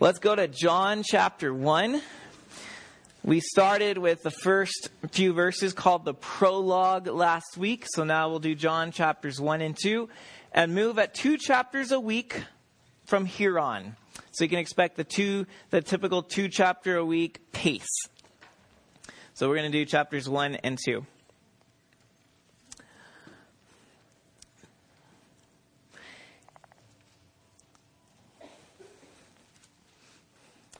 Let's go to John chapter 1. We started with the first few verses called the prologue last week. So now we'll do John chapters 1 and 2 and move at two chapters a week from here on. So you can expect the two, the typical two chapter a week pace. So we're going to do chapters 1 and 2.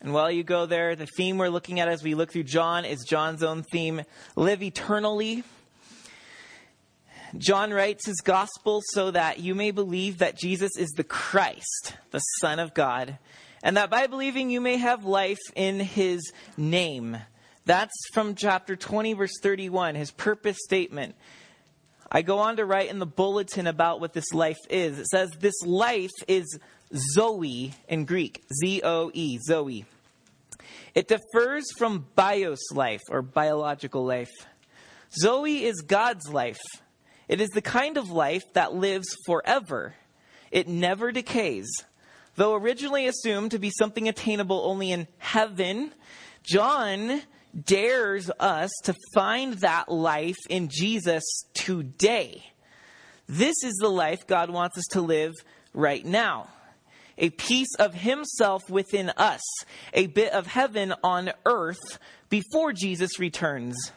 And while you go there, the theme we're looking at as we look through John is John's own theme live eternally. John writes his gospel so that you may believe that Jesus is the Christ, the Son of God, and that by believing you may have life in his name. That's from chapter 20, verse 31, his purpose statement. I go on to write in the bulletin about what this life is. It says, This life is Zoe in Greek, Z O E, Zoe. It differs from bios life or biological life. Zoe is God's life. It is the kind of life that lives forever. It never decays. Though originally assumed to be something attainable only in heaven, John dares us to find that life in Jesus today. This is the life God wants us to live right now a piece of himself within us, a bit of heaven on earth before Jesus returns.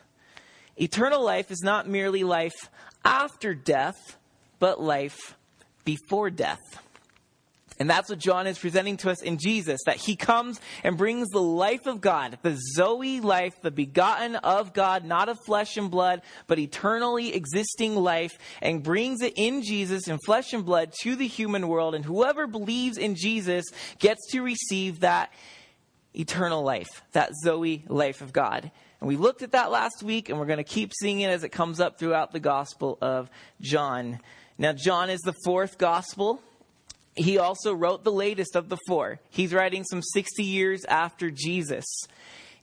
Eternal life is not merely life after death, but life before death. And that's what John is presenting to us in Jesus, that he comes and brings the life of God, the Zoe life, the begotten of God, not of flesh and blood, but eternally existing life, and brings it in Jesus in flesh and blood to the human world. And whoever believes in Jesus gets to receive that eternal life, that Zoe life of God. And we looked at that last week, and we're going to keep seeing it as it comes up throughout the Gospel of John. Now, John is the fourth Gospel he also wrote the latest of the four. He's writing some 60 years after Jesus.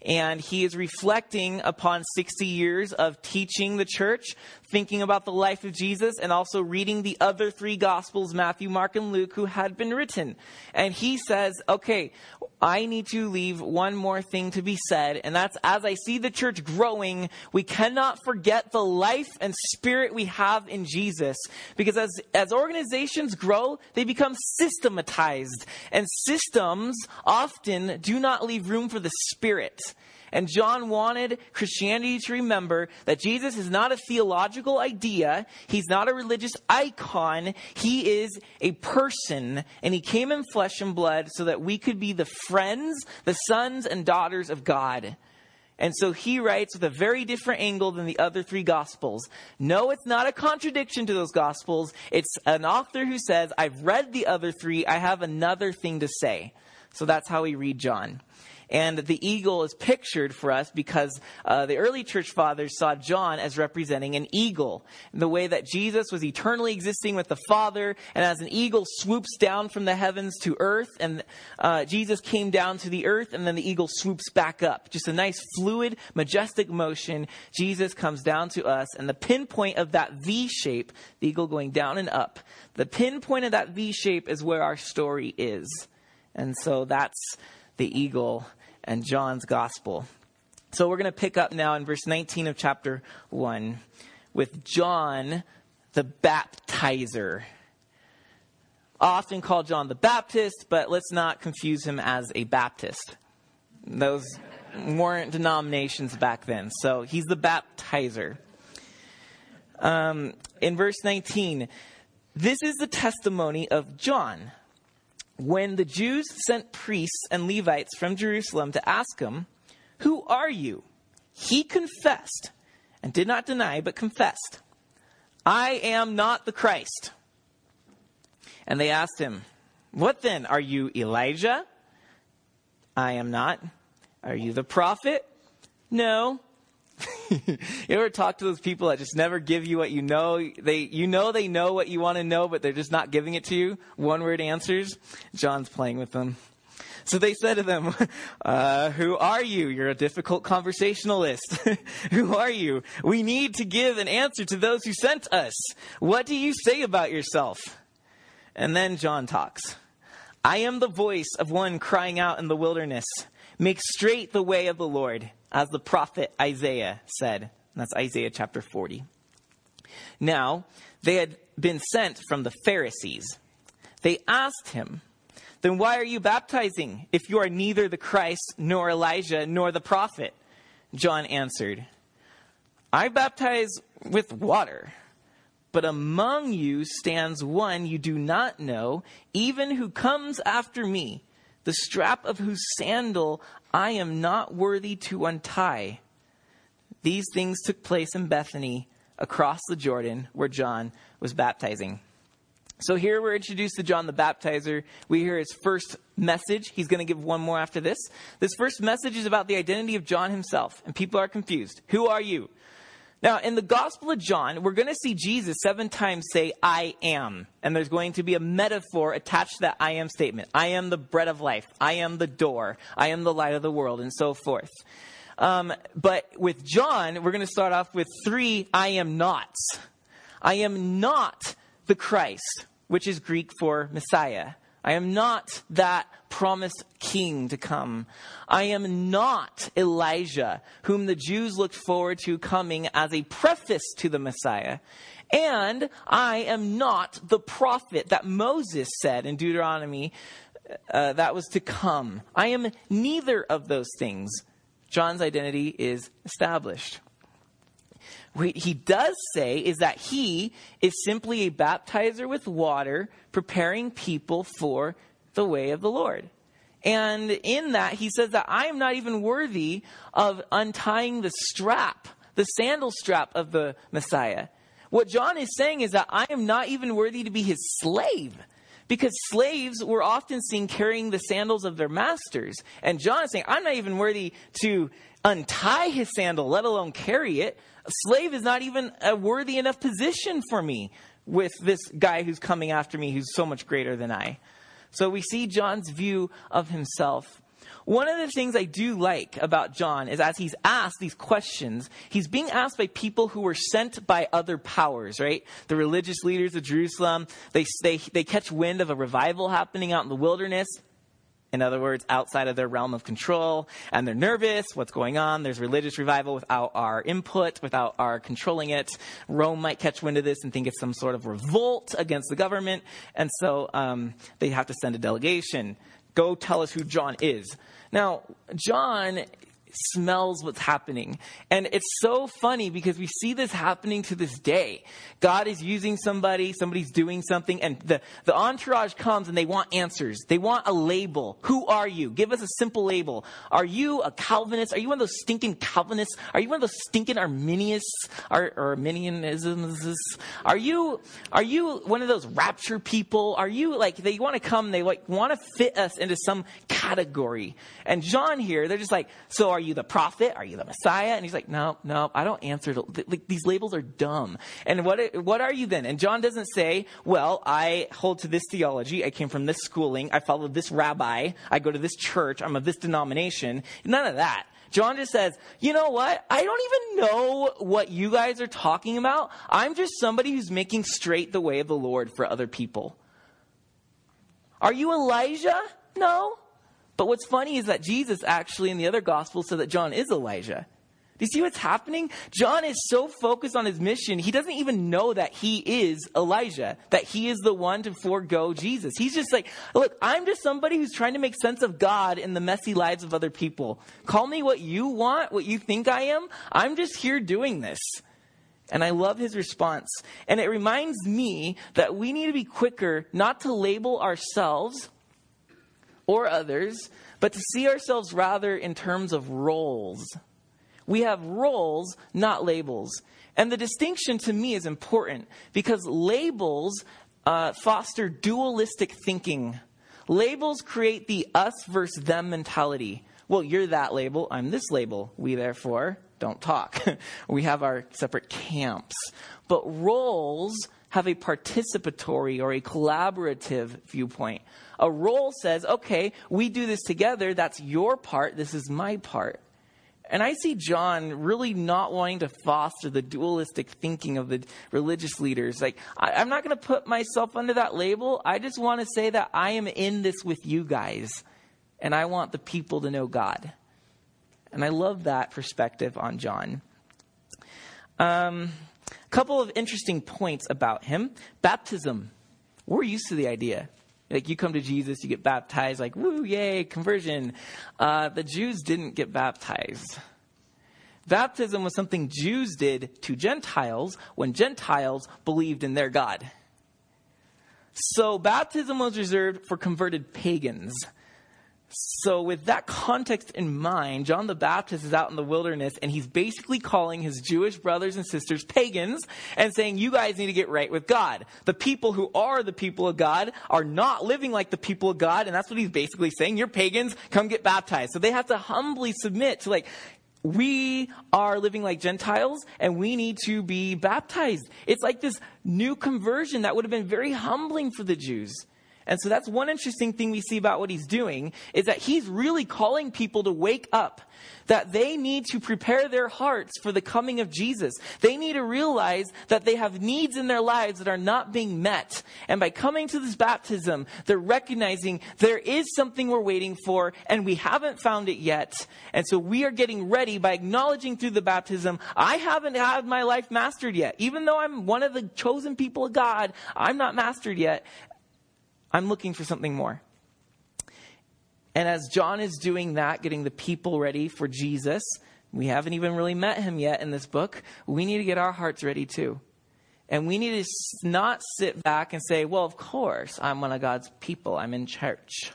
And he is reflecting upon 60 years of teaching the church, thinking about the life of Jesus, and also reading the other three Gospels, Matthew, Mark, and Luke, who had been written. And he says, okay, I need to leave one more thing to be said, and that's as I see the church growing, we cannot forget the life and spirit we have in Jesus. Because as, as organizations grow, they become systematized, and systems often do not leave room for the spirit. And John wanted Christianity to remember that Jesus is not a theological idea. He's not a religious icon. He is a person. And he came in flesh and blood so that we could be the friends, the sons and daughters of God. And so he writes with a very different angle than the other three gospels. No, it's not a contradiction to those gospels. It's an author who says, I've read the other three. I have another thing to say. So that's how we read John. And the eagle is pictured for us because uh, the early church fathers saw John as representing an eagle. The way that Jesus was eternally existing with the Father, and as an eagle swoops down from the heavens to earth, and uh, Jesus came down to the earth, and then the eagle swoops back up. Just a nice, fluid, majestic motion. Jesus comes down to us, and the pinpoint of that V shape, the eagle going down and up, the pinpoint of that V shape is where our story is. And so that's the eagle and John's gospel. So we're going to pick up now in verse 19 of chapter 1 with John the baptizer. Often called John the Baptist, but let's not confuse him as a Baptist. Those weren't denominations back then. So he's the baptizer. Um, in verse 19, this is the testimony of John when the Jews sent priests and Levites from Jerusalem to ask him, Who are you? He confessed and did not deny, but confessed, I am not the Christ. And they asked him, What then? Are you Elijah? I am not. Are you the prophet? No. you ever talk to those people that just never give you what you know? They, you know they know what you want to know, but they're just not giving it to you. One word answers. John's playing with them. So they said to them, uh, Who are you? You're a difficult conversationalist. who are you? We need to give an answer to those who sent us. What do you say about yourself? And then John talks. I am the voice of one crying out in the wilderness, make straight the way of the Lord, as the prophet Isaiah said. And that's Isaiah chapter 40. Now, they had been sent from the Pharisees. They asked him, Then why are you baptizing if you are neither the Christ, nor Elijah, nor the prophet? John answered, I baptize with water but among you stands one you do not know, even who comes after me, the strap of whose sandal I am not worthy to untie. These things took place in Bethany, across the Jordan, where John was baptizing. So here we're introduced to John the Baptizer. We hear his first message. He's going to give one more after this. This first message is about the identity of John himself, and people are confused. Who are you? Now, in the Gospel of John, we're going to see Jesus seven times say, I am. And there's going to be a metaphor attached to that I am statement. I am the bread of life. I am the door. I am the light of the world, and so forth. Um, but with John, we're going to start off with three I am nots. I am not the Christ, which is Greek for Messiah. I am not that promised king to come. I am not Elijah, whom the Jews looked forward to coming as a preface to the Messiah. And I am not the prophet that Moses said in Deuteronomy uh, that was to come. I am neither of those things. John's identity is established. What he does say is that he is simply a baptizer with water, preparing people for the way of the Lord. And in that, he says that I am not even worthy of untying the strap, the sandal strap of the Messiah. What John is saying is that I am not even worthy to be his slave. Because slaves were often seen carrying the sandals of their masters. And John is saying, I'm not even worthy to untie his sandal, let alone carry it. A slave is not even a worthy enough position for me with this guy who's coming after me who's so much greater than I. So we see John's view of himself. One of the things I do like about John is as he's asked these questions, he's being asked by people who were sent by other powers, right? The religious leaders of Jerusalem, they, they, they catch wind of a revival happening out in the wilderness. In other words, outside of their realm of control, and they're nervous. What's going on? There's religious revival without our input, without our controlling it. Rome might catch wind of this and think it's some sort of revolt against the government, and so um, they have to send a delegation. Go tell us who John is. Now, John smells what's happening. And it's so funny because we see this happening to this day. God is using somebody, somebody's doing something, and the, the entourage comes and they want answers. They want a label. Who are you? Give us a simple label. Are you a Calvinist? Are you one of those stinking Calvinists? Are you one of those stinking Arminianists or, or Arminianisms? Are you, are you one of those rapture people? Are you like, they want to come, they like want to fit us into some category. And John here, they're just like, so are you the prophet? Are you the Messiah? And he's like, no, no, I don't answer. To, like, these labels are dumb. And what, what are you then? And John doesn't say, well, I hold to this theology. I came from this schooling. I follow this rabbi. I go to this church. I'm of this denomination. None of that. John just says, you know what? I don't even know what you guys are talking about. I'm just somebody who's making straight the way of the Lord for other people. Are you Elijah? No. But what's funny is that Jesus actually in the other gospels said that John is Elijah. Do you see what's happening? John is so focused on his mission, he doesn't even know that he is Elijah, that he is the one to forego Jesus. He's just like, look, I'm just somebody who's trying to make sense of God in the messy lives of other people. Call me what you want, what you think I am. I'm just here doing this. And I love his response. And it reminds me that we need to be quicker not to label ourselves or others, but to see ourselves rather in terms of roles. We have roles, not labels. And the distinction to me is important because labels uh, foster dualistic thinking. Labels create the us versus them mentality. Well, you're that label, I'm this label. We therefore don't talk. we have our separate camps. But roles have a participatory or a collaborative viewpoint. A role says, okay, we do this together. That's your part. This is my part. And I see John really not wanting to foster the dualistic thinking of the religious leaders. Like, I, I'm not going to put myself under that label. I just want to say that I am in this with you guys, and I want the people to know God. And I love that perspective on John. Um, a couple of interesting points about him. Baptism. We're used to the idea. Like you come to Jesus, you get baptized, like, woo, yay, conversion. Uh, the Jews didn't get baptized. Baptism was something Jews did to Gentiles when Gentiles believed in their God. So baptism was reserved for converted pagans. So, with that context in mind, John the Baptist is out in the wilderness and he's basically calling his Jewish brothers and sisters pagans and saying, You guys need to get right with God. The people who are the people of God are not living like the people of God, and that's what he's basically saying. You're pagans, come get baptized. So, they have to humbly submit to, like, we are living like Gentiles and we need to be baptized. It's like this new conversion that would have been very humbling for the Jews. And so that's one interesting thing we see about what he's doing is that he's really calling people to wake up, that they need to prepare their hearts for the coming of Jesus. They need to realize that they have needs in their lives that are not being met. And by coming to this baptism, they're recognizing there is something we're waiting for and we haven't found it yet. And so we are getting ready by acknowledging through the baptism, I haven't had my life mastered yet. Even though I'm one of the chosen people of God, I'm not mastered yet. I'm looking for something more. And as John is doing that, getting the people ready for Jesus, we haven't even really met him yet in this book. We need to get our hearts ready too. And we need to not sit back and say, well, of course, I'm one of God's people, I'm in church.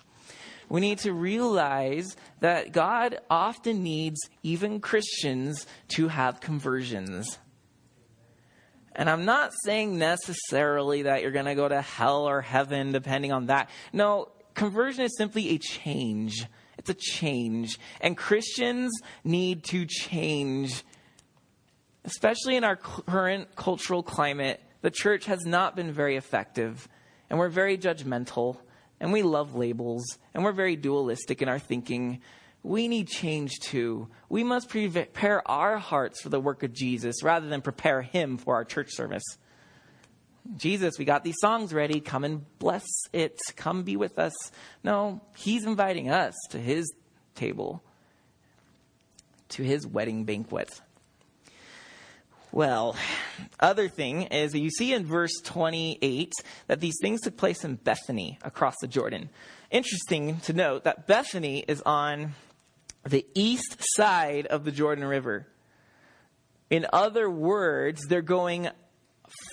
We need to realize that God often needs even Christians to have conversions. And I'm not saying necessarily that you're going to go to hell or heaven depending on that. No, conversion is simply a change. It's a change. And Christians need to change. Especially in our current cultural climate, the church has not been very effective. And we're very judgmental. And we love labels. And we're very dualistic in our thinking we need change too. We must prepare our hearts for the work of Jesus rather than prepare Him for our church service. Jesus, we got these songs ready. Come and bless it. Come be with us. No, He's inviting us to His table, to His wedding banquet. Well, other thing is you see in verse 28 that these things took place in Bethany across the Jordan. Interesting to note that Bethany is on the east side of the Jordan River. In other words, they're going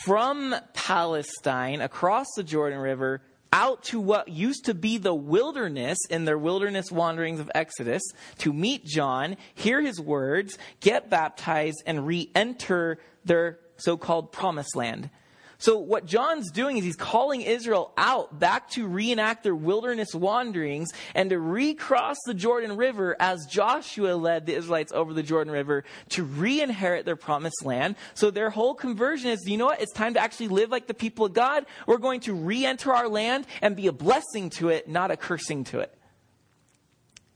from Palestine across the Jordan River out to what used to be the wilderness in their wilderness wanderings of Exodus to meet John, hear his words, get baptized, and re enter their so called promised land. So what John's doing is he's calling Israel out back to reenact their wilderness wanderings and to recross the Jordan River as Joshua led the Israelites over the Jordan River to re-inherit their promised land. So their whole conversion is, you know what? It's time to actually live like the people of God. We're going to re-enter our land and be a blessing to it, not a cursing to it.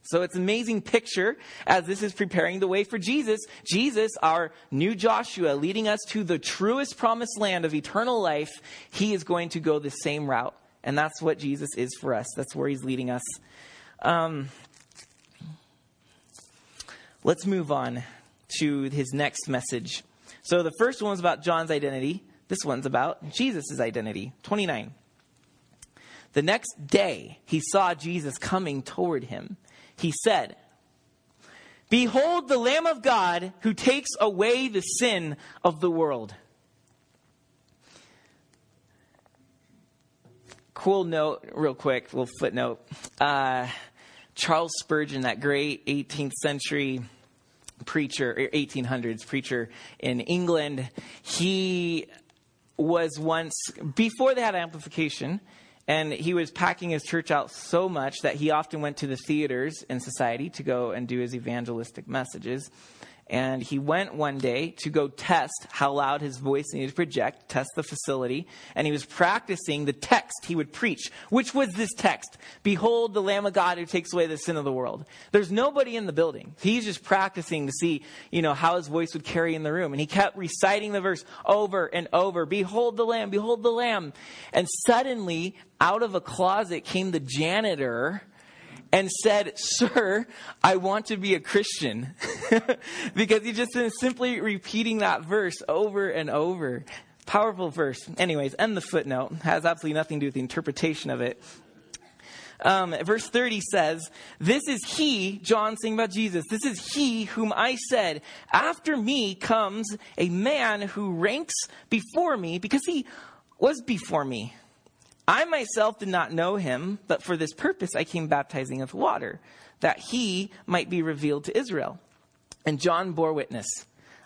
So it's an amazing picture as this is preparing the way for Jesus. Jesus, our new Joshua, leading us to the truest promised land of eternal life. He is going to go the same route. And that's what Jesus is for us. That's where he's leading us. Um, let's move on to his next message. So the first one was about John's identity. This one's about Jesus' identity. 29. The next day, he saw Jesus coming toward him he said, Behold the Lamb of God who takes away the sin of the world. Cool note, real quick, little footnote. Uh, Charles Spurgeon, that great 18th century preacher, 1800s preacher in England, he was once, before they had amplification, and he was packing his church out so much that he often went to the theaters in society to go and do his evangelistic messages. And he went one day to go test how loud his voice needed to project, test the facility. And he was practicing the text he would preach, which was this text Behold, the Lamb of God who takes away the sin of the world. There's nobody in the building. He's just practicing to see, you know, how his voice would carry in the room. And he kept reciting the verse over and over Behold the Lamb, behold the Lamb. And suddenly, out of a closet came the janitor and said, Sir, I want to be a Christian. because he just been simply repeating that verse over and over. Powerful verse. Anyways, and the footnote. Has absolutely nothing to do with the interpretation of it. Um, verse 30 says, This is he, John saying about Jesus, this is he whom I said, After me comes a man who ranks before me because he was before me. I myself did not know him, but for this purpose I came baptizing with water, that he might be revealed to Israel. And John bore witness.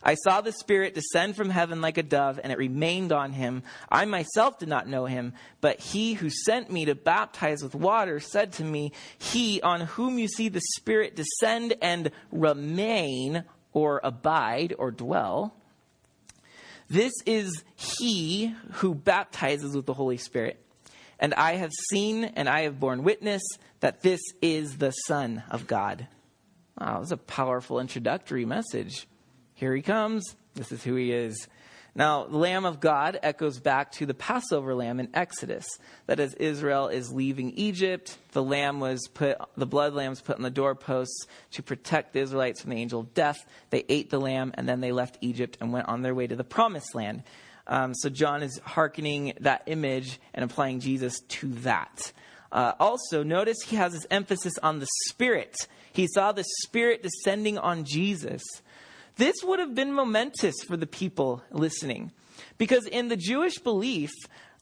I saw the Spirit descend from heaven like a dove, and it remained on him. I myself did not know him, but he who sent me to baptize with water said to me, He on whom you see the Spirit descend and remain, or abide, or dwell, this is he who baptizes with the Holy Spirit. And I have seen and I have borne witness that this is the Son of God. Wow, that was a powerful introductory message. Here he comes. This is who he is. Now, the Lamb of God echoes back to the Passover lamb in Exodus. That as Israel is leaving Egypt, the lamb was put, the blood lamb was put on the doorposts to protect the Israelites from the angel of death. They ate the lamb and then they left Egypt and went on their way to the promised land. Um, so John is hearkening that image and applying Jesus to that. Uh, also, notice he has his emphasis on the Spirit. He saw the Spirit descending on Jesus. This would have been momentous for the people listening. Because in the Jewish belief,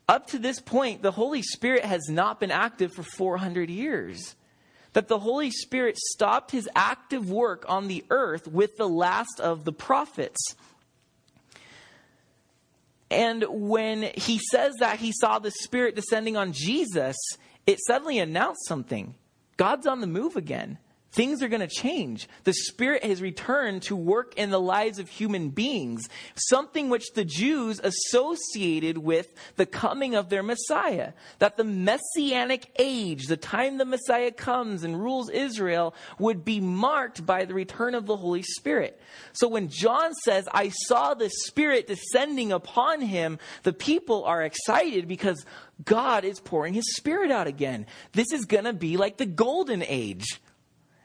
up to this point, the Holy Spirit has not been active for 400 years. That the Holy Spirit stopped his active work on the earth with the last of the prophets. And when he says that he saw the Spirit descending on Jesus, it suddenly announced something. God's on the move again things are going to change. The Spirit has returned to work in the lives of human beings, something which the Jews associated with the coming of their Messiah. That the messianic age, the time the Messiah comes and rules Israel, would be marked by the return of the Holy Spirit. So when John says, I saw the Spirit descending upon him, the people are excited because God is pouring his Spirit out again. This is going to be like the golden age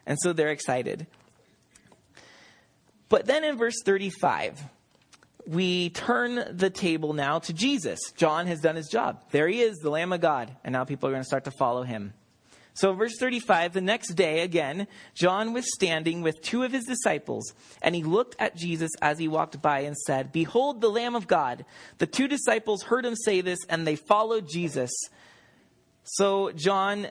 and so they're excited. But then in verse 35, we turn the table now to Jesus. John has done his job. There he is, the Lamb of God. And now people are going to start to follow him. So, verse 35, the next day, again, John was standing with two of his disciples, and he looked at Jesus as he walked by and said, Behold the Lamb of God. The two disciples heard him say this, and they followed Jesus. So, John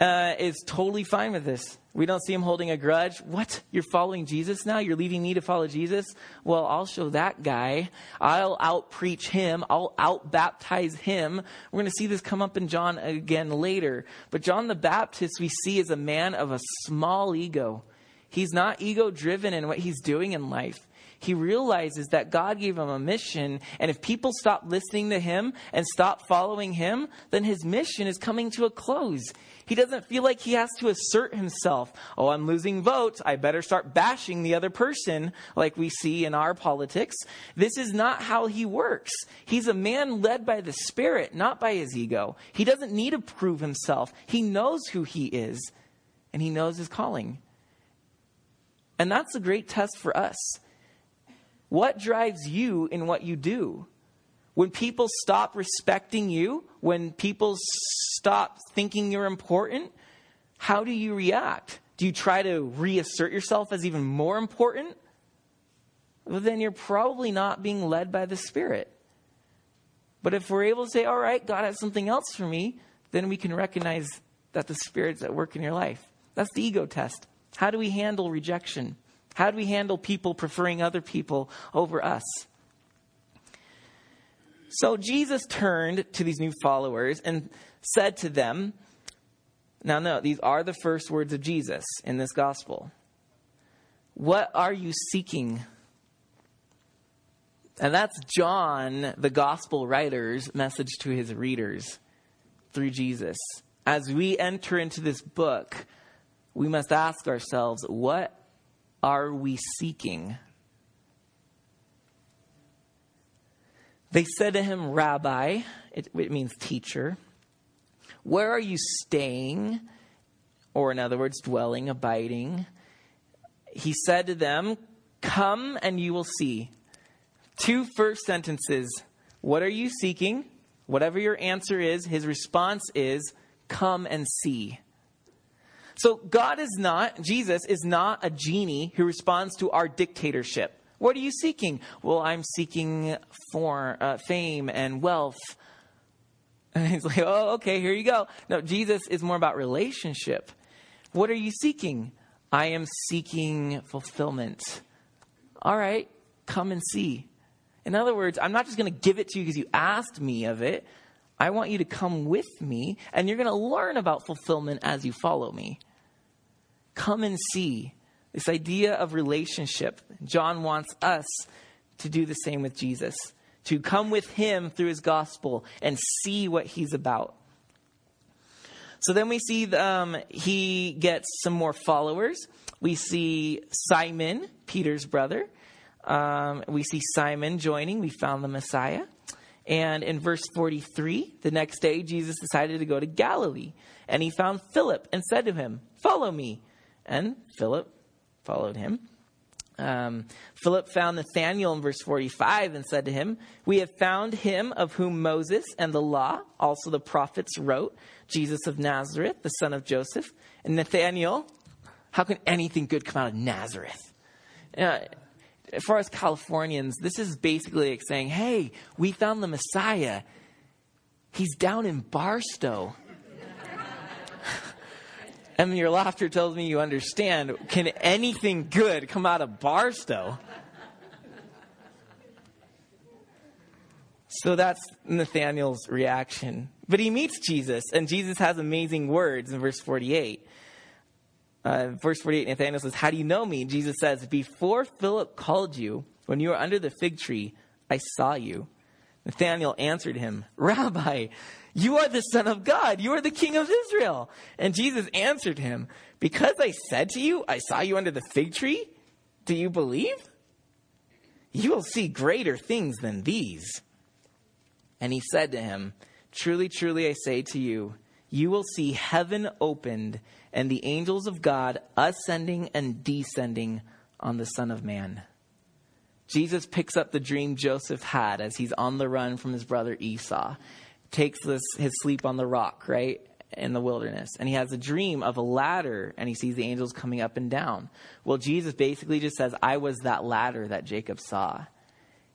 uh, is totally fine with this. We don't see him holding a grudge. What? You're following Jesus now? You're leaving me to follow Jesus? Well, I'll show that guy. I'll out preach him. I'll out baptize him. We're going to see this come up in John again later. But John the Baptist, we see, is a man of a small ego. He's not ego driven in what he's doing in life he realizes that God gave him a mission, and if people stop listening to him and stop following him, then his mission is coming to a close. He doesn't feel like he has to assert himself. Oh, I'm losing votes. I better start bashing the other person, like we see in our politics. This is not how he works. He's a man led by the Spirit, not by his ego. He doesn't need to prove himself. He knows who he is, and he knows his calling. And that's a great test for us. What drives you in what you do? When people stop respecting you, when people stop thinking you're important, how do you react? Do you try to reassert yourself as even more important? Well, then you're probably not being led by the Spirit. But if we're able to say, all right, God has something else for me, then we can recognize that the Spirit's at work in your life. That's the ego test. How do we handle rejection? How do we handle people preferring other people over us? So Jesus turned to these new followers and said to them, now, no, these are the first words of Jesus in this gospel. What are you seeking? And that's John, the gospel writer's message to his readers through Jesus. As we enter into this book, we must ask ourselves, what are we seeking? They said to him, Rabbi, it, it, means teacher, where are you staying? Or, in other words, dwelling, abiding. He said to them, Come and you will see. Two first sentences. What are you seeking? Whatever your answer is, his response is, Come and see. So, God is not, Jesus is not a genie who responds to our dictatorship. What are you seeking? Well, I'm seeking for uh, fame and wealth. And he's like, oh, okay, here you go. No, Jesus is more about relationship. What are you seeking? I am seeking fulfillment. All right, come and see. In other words, I'm not just going to give it to you because you asked me of it. I want you to come with me, and you're going to learn about fulfillment as you follow me. Come and see. This idea of relationship. John wants us to do the same with Jesus, to come with him through his gospel and see what he's about. So then we see um, he gets some more followers. We see Simon, Peter's brother. Um, we see Simon joining. We found the Messiah. And in verse 43, the next day, Jesus decided to go to Galilee. And he found Philip and said to him, Follow me. And Philip followed him. Um, Philip found Nathanael in verse 45 and said to him, We have found him of whom Moses and the law, also the prophets, wrote, Jesus of Nazareth, the son of Joseph. And Nathanael, how can anything good come out of Nazareth? Uh, for us Californians, this is basically like saying, Hey, we found the Messiah. He's down in Barstow. And your laughter tells me you understand. Can anything good come out of Barstow? So that's Nathanael's reaction. But he meets Jesus, and Jesus has amazing words in verse 48. Uh, verse 48, Nathanael says, How do you know me? Jesus says, Before Philip called you, when you were under the fig tree, I saw you. Nathanael answered him, Rabbi, you are the Son of God. You are the King of Israel. And Jesus answered him, Because I said to you, I saw you under the fig tree, do you believe? You will see greater things than these. And he said to him, Truly, truly, I say to you, you will see heaven opened and the angels of God ascending and descending on the Son of Man. Jesus picks up the dream Joseph had as he's on the run from his brother Esau takes this, his sleep on the rock, right? In the wilderness. And he has a dream of a ladder and he sees the angels coming up and down. Well, Jesus basically just says, I was that ladder that Jacob saw.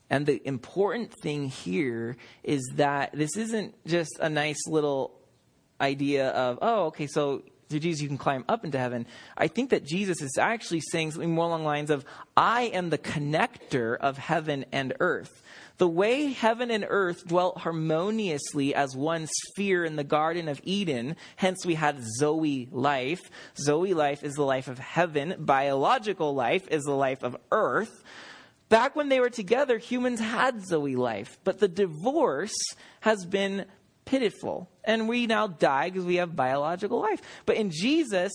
And the important thing here is that this isn't just a nice little idea of, oh, okay, so through Jesus you can climb up into heaven. I think that Jesus is actually saying something more along the lines of, I am the connector of heaven and earth. The way heaven and earth dwelt harmoniously as one sphere in the Garden of Eden, hence we had Zoe life. Zoe life is the life of heaven, biological life is the life of earth. Back when they were together, humans had Zoe life, but the divorce has been pitiful. And we now die because we have biological life. But in Jesus,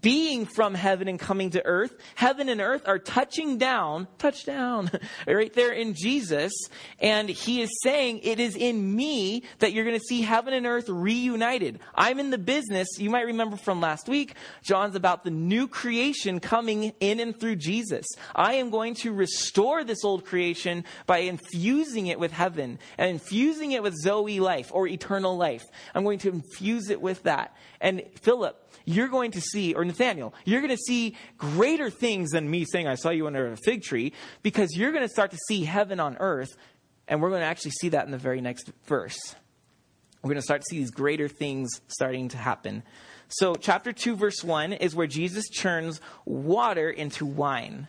being from heaven and coming to earth. Heaven and earth are touching down, touch down, right there in Jesus. And he is saying, It is in me that you're going to see heaven and earth reunited. I'm in the business. You might remember from last week, John's about the new creation coming in and through Jesus. I am going to restore this old creation by infusing it with heaven and infusing it with Zoe life or eternal life. I'm going to infuse it with that. And Philip, you're going to see, or Nathanael, you're going to see greater things than me saying, I saw you under a fig tree, because you're going to start to see heaven on earth. And we're going to actually see that in the very next verse. We're going to start to see these greater things starting to happen. So, chapter 2, verse 1 is where Jesus churns water into wine,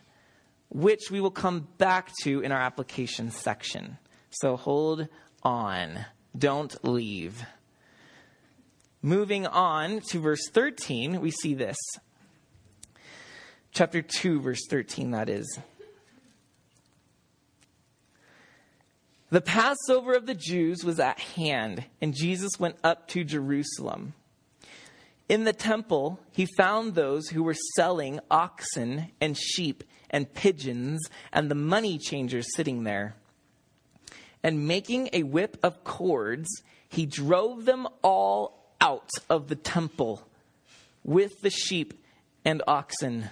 which we will come back to in our application section. So, hold on. Don't leave. Moving on to verse 13, we see this. chapter 2, verse 13, that is. The Passover of the Jews was at hand, and Jesus went up to Jerusalem. In the temple, he found those who were selling oxen and sheep and pigeons and the money changers sitting there. And making a whip of cords, he drove them all out of the temple with the sheep and oxen.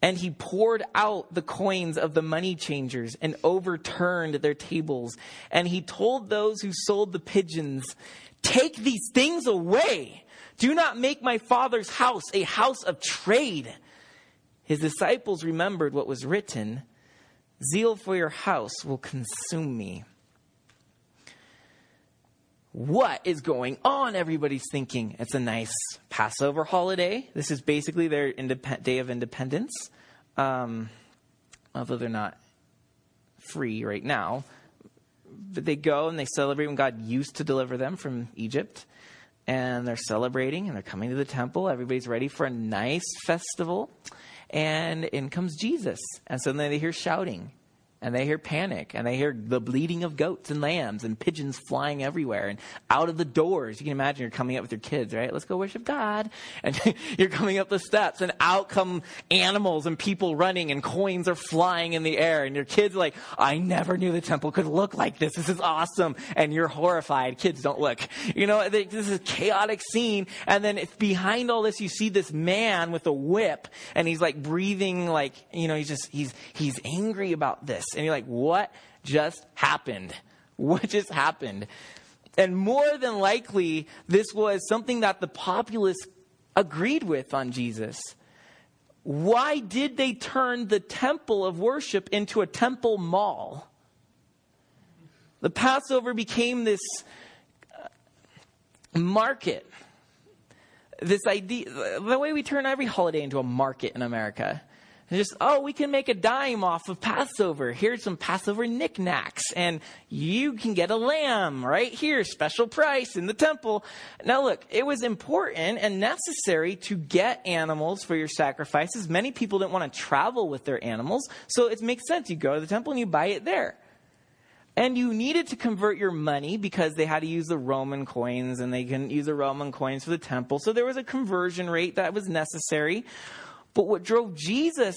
And he poured out the coins of the money changers and overturned their tables. And he told those who sold the pigeons, Take these things away. Do not make my father's house a house of trade. His disciples remembered what was written Zeal for your house will consume me. What is going on? Everybody's thinking it's a nice Passover holiday. This is basically their day of independence, um, although they're not free right now. But they go and they celebrate when God used to deliver them from Egypt. And they're celebrating and they're coming to the temple. Everybody's ready for a nice festival. And in comes Jesus. And suddenly they hear shouting and they hear panic and they hear the bleating of goats and lambs and pigeons flying everywhere and out of the doors. You can imagine you're coming up with your kids, right? Let's go worship God. And you're coming up the steps and out come animals and people running and coins are flying in the air and your kids are like, I never knew the temple could look like this. This is awesome. And you're horrified. Kids don't look. You know, this is a chaotic scene. And then behind all this, you see this man with a whip and he's like breathing like, you know, he's just, he's, he's angry about this and you're like, what just happened? What just happened? And more than likely, this was something that the populace agreed with on Jesus. Why did they turn the temple of worship into a temple mall? The Passover became this uh, market. This idea, the way we turn every holiday into a market in America. And just, oh, we can make a dime off of Passover. Here's some Passover knickknacks. And you can get a lamb right here, special price in the temple. Now, look, it was important and necessary to get animals for your sacrifices. Many people didn't want to travel with their animals. So it makes sense. You go to the temple and you buy it there. And you needed to convert your money because they had to use the Roman coins and they couldn't use the Roman coins for the temple. So there was a conversion rate that was necessary. But what drove Jesus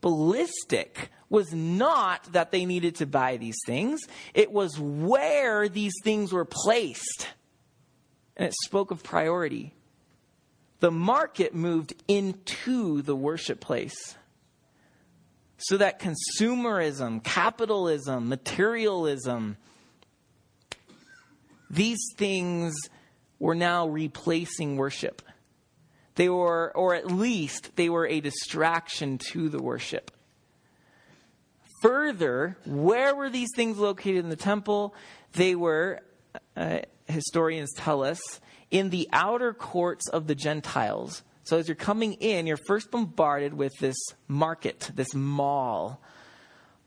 ballistic was not that they needed to buy these things, it was where these things were placed. And it spoke of priority. The market moved into the worship place. So that consumerism, capitalism, materialism, these things were now replacing worship. They were, or at least they were a distraction to the worship. Further, where were these things located in the temple? They were, uh, historians tell us, in the outer courts of the Gentiles. So as you're coming in, you're first bombarded with this market, this mall.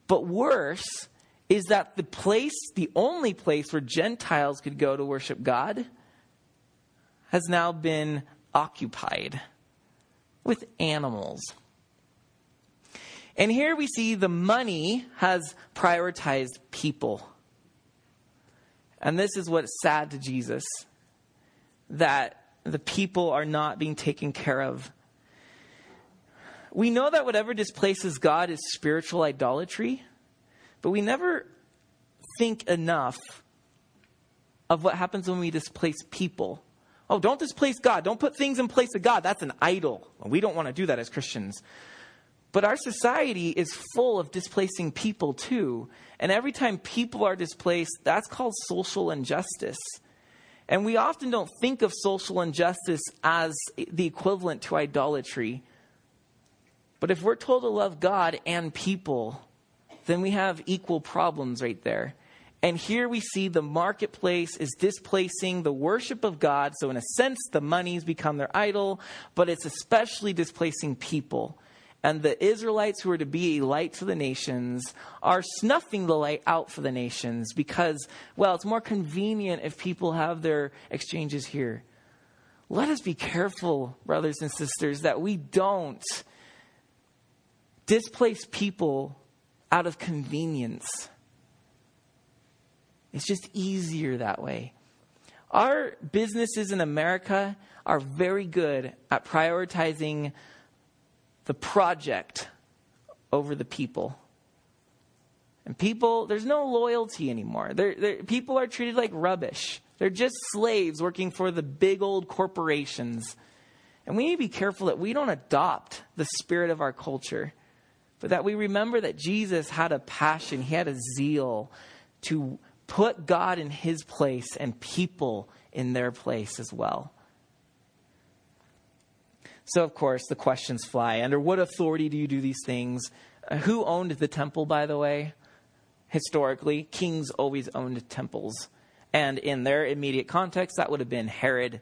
But worse is that the place, the only place where Gentiles could go to worship God, has now been occupied with animals. And here we see the money has prioritized people. And this is what's sad to Jesus that the people are not being taken care of. We know that whatever displaces God is spiritual idolatry, but we never think enough of what happens when we displace people. Oh, don't displace God. Don't put things in place of God. That's an idol. We don't want to do that as Christians. But our society is full of displacing people too. And every time people are displaced, that's called social injustice. And we often don't think of social injustice as the equivalent to idolatry. But if we're told to love God and people, then we have equal problems right there. And here we see the marketplace is displacing the worship of God. So, in a sense, the money's become their idol, but it's especially displacing people. And the Israelites who are to be a light to the nations are snuffing the light out for the nations because, well, it's more convenient if people have their exchanges here. Let us be careful, brothers and sisters, that we don't displace people out of convenience. It's just easier that way. Our businesses in America are very good at prioritizing the project over the people. And people, there's no loyalty anymore. They're, they're, people are treated like rubbish. They're just slaves working for the big old corporations. And we need to be careful that we don't adopt the spirit of our culture, but that we remember that Jesus had a passion, he had a zeal to put God in his place and people in their place as well. So, of course, the questions fly. Under what authority do you do these things? Uh, who owned the temple, by the way? Historically, kings always owned temples. And in their immediate context, that would have been Herod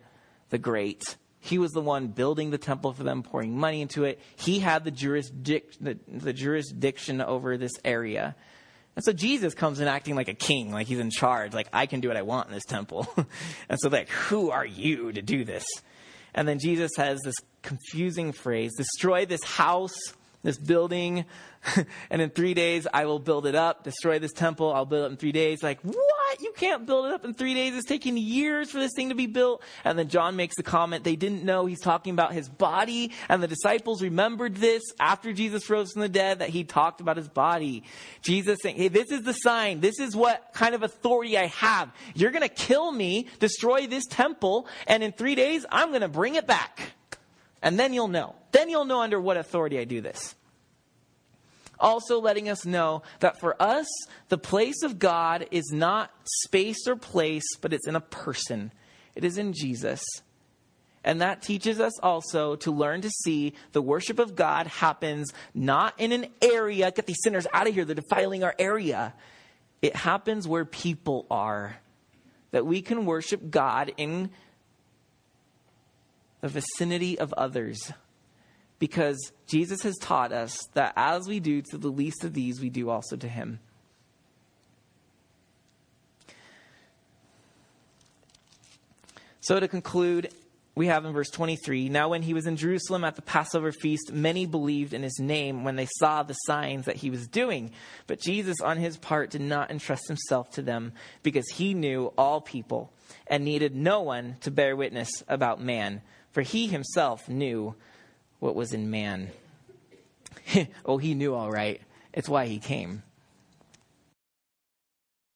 the Great. He was the one building the temple for them, pouring money into it. He had the, jurisdic- the, the jurisdiction over this area. And so Jesus comes in acting like a king, like he's in charge, like I can do what I want in this temple. and so like, who are you to do this? And then Jesus has this confusing phrase, destroy this house this building, and in three days I will build it up, destroy this temple, I'll build it in three days. Like, what? You can't build it up in three days. It's taking years for this thing to be built. And then John makes the comment they didn't know he's talking about his body, and the disciples remembered this after Jesus rose from the dead that he talked about his body. Jesus saying, hey, this is the sign. This is what kind of authority I have. You're going to kill me, destroy this temple, and in three days I'm going to bring it back. And then you'll know. Then you'll know under what authority I do this. Also, letting us know that for us, the place of God is not space or place, but it's in a person. It is in Jesus. And that teaches us also to learn to see the worship of God happens not in an area, get these sinners out of here, they're defiling our area. It happens where people are. That we can worship God in the vicinity of others. Because Jesus has taught us that as we do to the least of these, we do also to him. So to conclude, we have in verse 23 Now, when he was in Jerusalem at the Passover feast, many believed in his name when they saw the signs that he was doing. But Jesus, on his part, did not entrust himself to them because he knew all people and needed no one to bear witness about man for he himself knew what was in man. oh, he knew all right. It's why he came.